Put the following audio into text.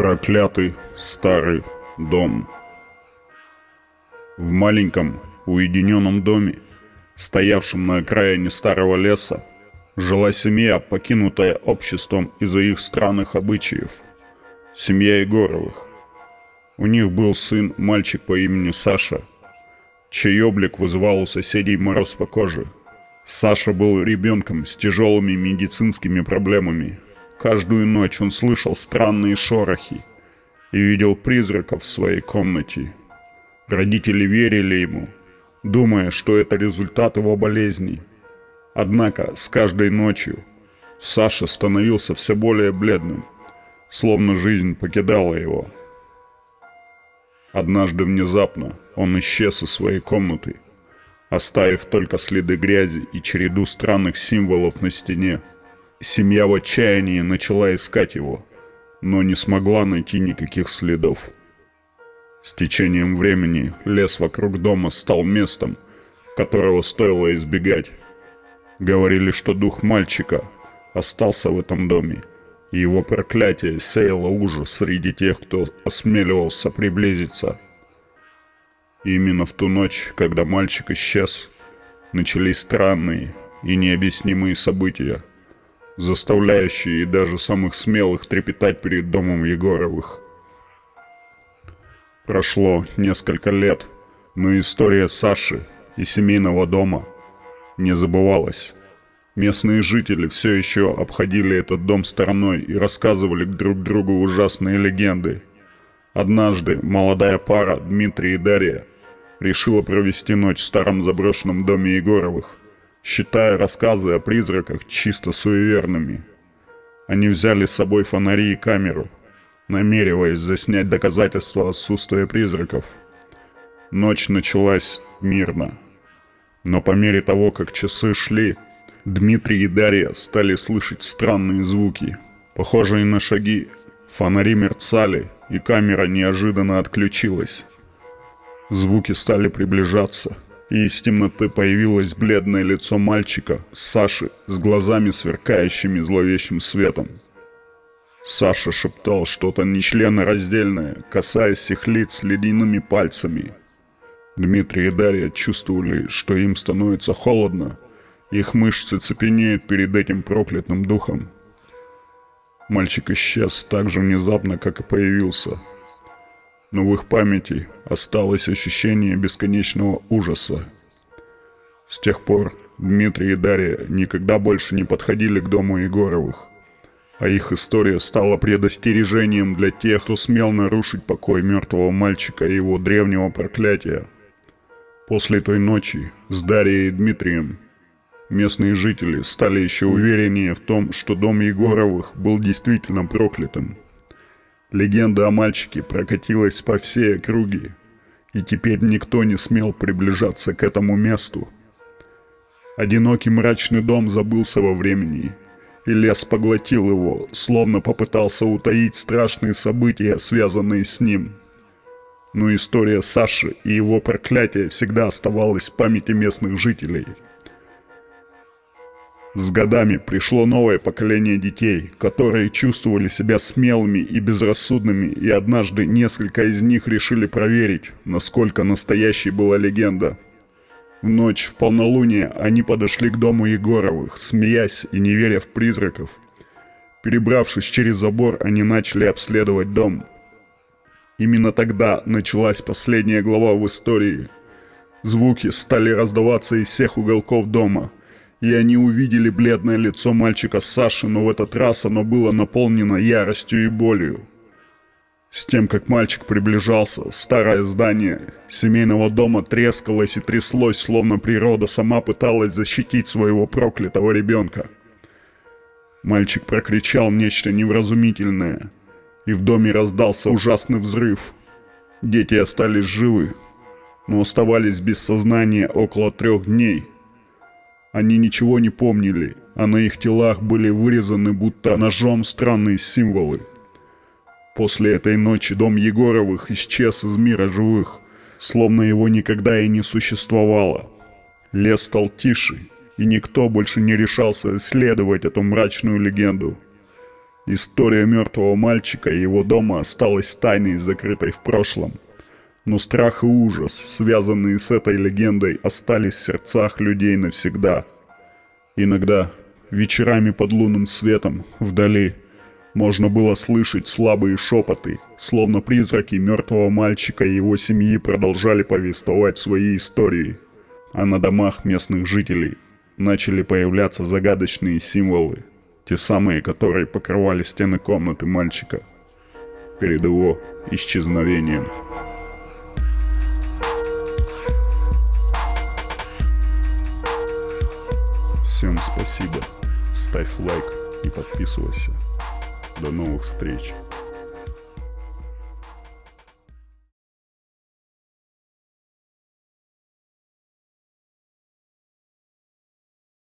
Проклятый старый дом. В маленьком уединенном доме, стоявшем на окраине старого леса, жила семья, покинутая обществом из-за их странных обычаев. Семья Егоровых. У них был сын, мальчик по имени Саша, чей облик вызывал у соседей мороз по коже. Саша был ребенком с тяжелыми медицинскими проблемами – Каждую ночь он слышал странные шорохи и видел призраков в своей комнате. Родители верили ему, думая, что это результат его болезни. Однако с каждой ночью Саша становился все более бледным, словно жизнь покидала его. Однажды внезапно он исчез из своей комнаты, оставив только следы грязи и череду странных символов на стене. Семья в отчаянии начала искать его, но не смогла найти никаких следов. С течением времени лес вокруг дома стал местом, которого стоило избегать. Говорили, что дух мальчика остался в этом доме, и его проклятие сеяло ужас среди тех, кто осмеливался приблизиться. Именно в ту ночь, когда мальчик исчез, начались странные и необъяснимые события – заставляющие даже самых смелых трепетать перед домом Егоровых. Прошло несколько лет, но история Саши и семейного дома не забывалась. Местные жители все еще обходили этот дом стороной и рассказывали друг другу ужасные легенды. Однажды молодая пара Дмитрий и Дарья решила провести ночь в старом заброшенном доме Егоровых считая рассказы о призраках чисто суеверными. Они взяли с собой фонари и камеру, намереваясь заснять доказательства отсутствия призраков. Ночь началась мирно. Но по мере того, как часы шли, Дмитрий и Дарья стали слышать странные звуки, похожие на шаги. Фонари мерцали, и камера неожиданно отключилась. Звуки стали приближаться – и из темноты появилось бледное лицо мальчика, Саши, с глазами сверкающими зловещим светом. Саша шептал что-то нечленораздельное, касаясь их лиц ледяными пальцами. Дмитрий и Дарья чувствовали, что им становится холодно, их мышцы цепенеют перед этим проклятым духом. Мальчик исчез так же внезапно, как и появился – но в их памяти осталось ощущение бесконечного ужаса. С тех пор Дмитрий и Дарья никогда больше не подходили к дому Егоровых, а их история стала предостережением для тех, кто смел нарушить покой мертвого мальчика и его древнего проклятия. После той ночи с Дарьей и Дмитрием местные жители стали еще увереннее в том, что дом Егоровых был действительно проклятым – Легенда о мальчике прокатилась по всей округе, и теперь никто не смел приближаться к этому месту. Одинокий мрачный дом забылся во времени, и лес поглотил его, словно попытался утаить страшные события, связанные с ним. Но история Саши и его проклятие всегда оставалась в памяти местных жителей – с годами пришло новое поколение детей, которые чувствовали себя смелыми и безрассудными, и однажды несколько из них решили проверить, насколько настоящей была легенда. В ночь в полнолуние они подошли к дому Егоровых, смеясь и не веря в призраков. Перебравшись через забор, они начали обследовать дом. Именно тогда началась последняя глава в истории. Звуки стали раздаваться из всех уголков дома – и они увидели бледное лицо мальчика Саши, но в этот раз оно было наполнено яростью и болью. С тем, как мальчик приближался, старое здание семейного дома трескалось и тряслось, словно природа сама пыталась защитить своего проклятого ребенка. Мальчик прокричал нечто невразумительное, и в доме раздался ужасный взрыв. Дети остались живы, но оставались без сознания около трех дней – они ничего не помнили, а на их телах были вырезаны будто ножом странные символы. После этой ночи дом Егоровых исчез из мира живых, словно его никогда и не существовало. Лес стал тише, и никто больше не решался исследовать эту мрачную легенду. История мертвого мальчика и его дома осталась тайной, закрытой в прошлом. Но страх и ужас, связанные с этой легендой, остались в сердцах людей навсегда. Иногда, вечерами под лунным светом, вдали, можно было слышать слабые шепоты, словно призраки мертвого мальчика и его семьи продолжали повествовать свои истории. А на домах местных жителей начали появляться загадочные символы, те самые, которые покрывали стены комнаты мальчика перед его исчезновением. Всем спасибо, ставь лайк и подписывайся. До новых встреч!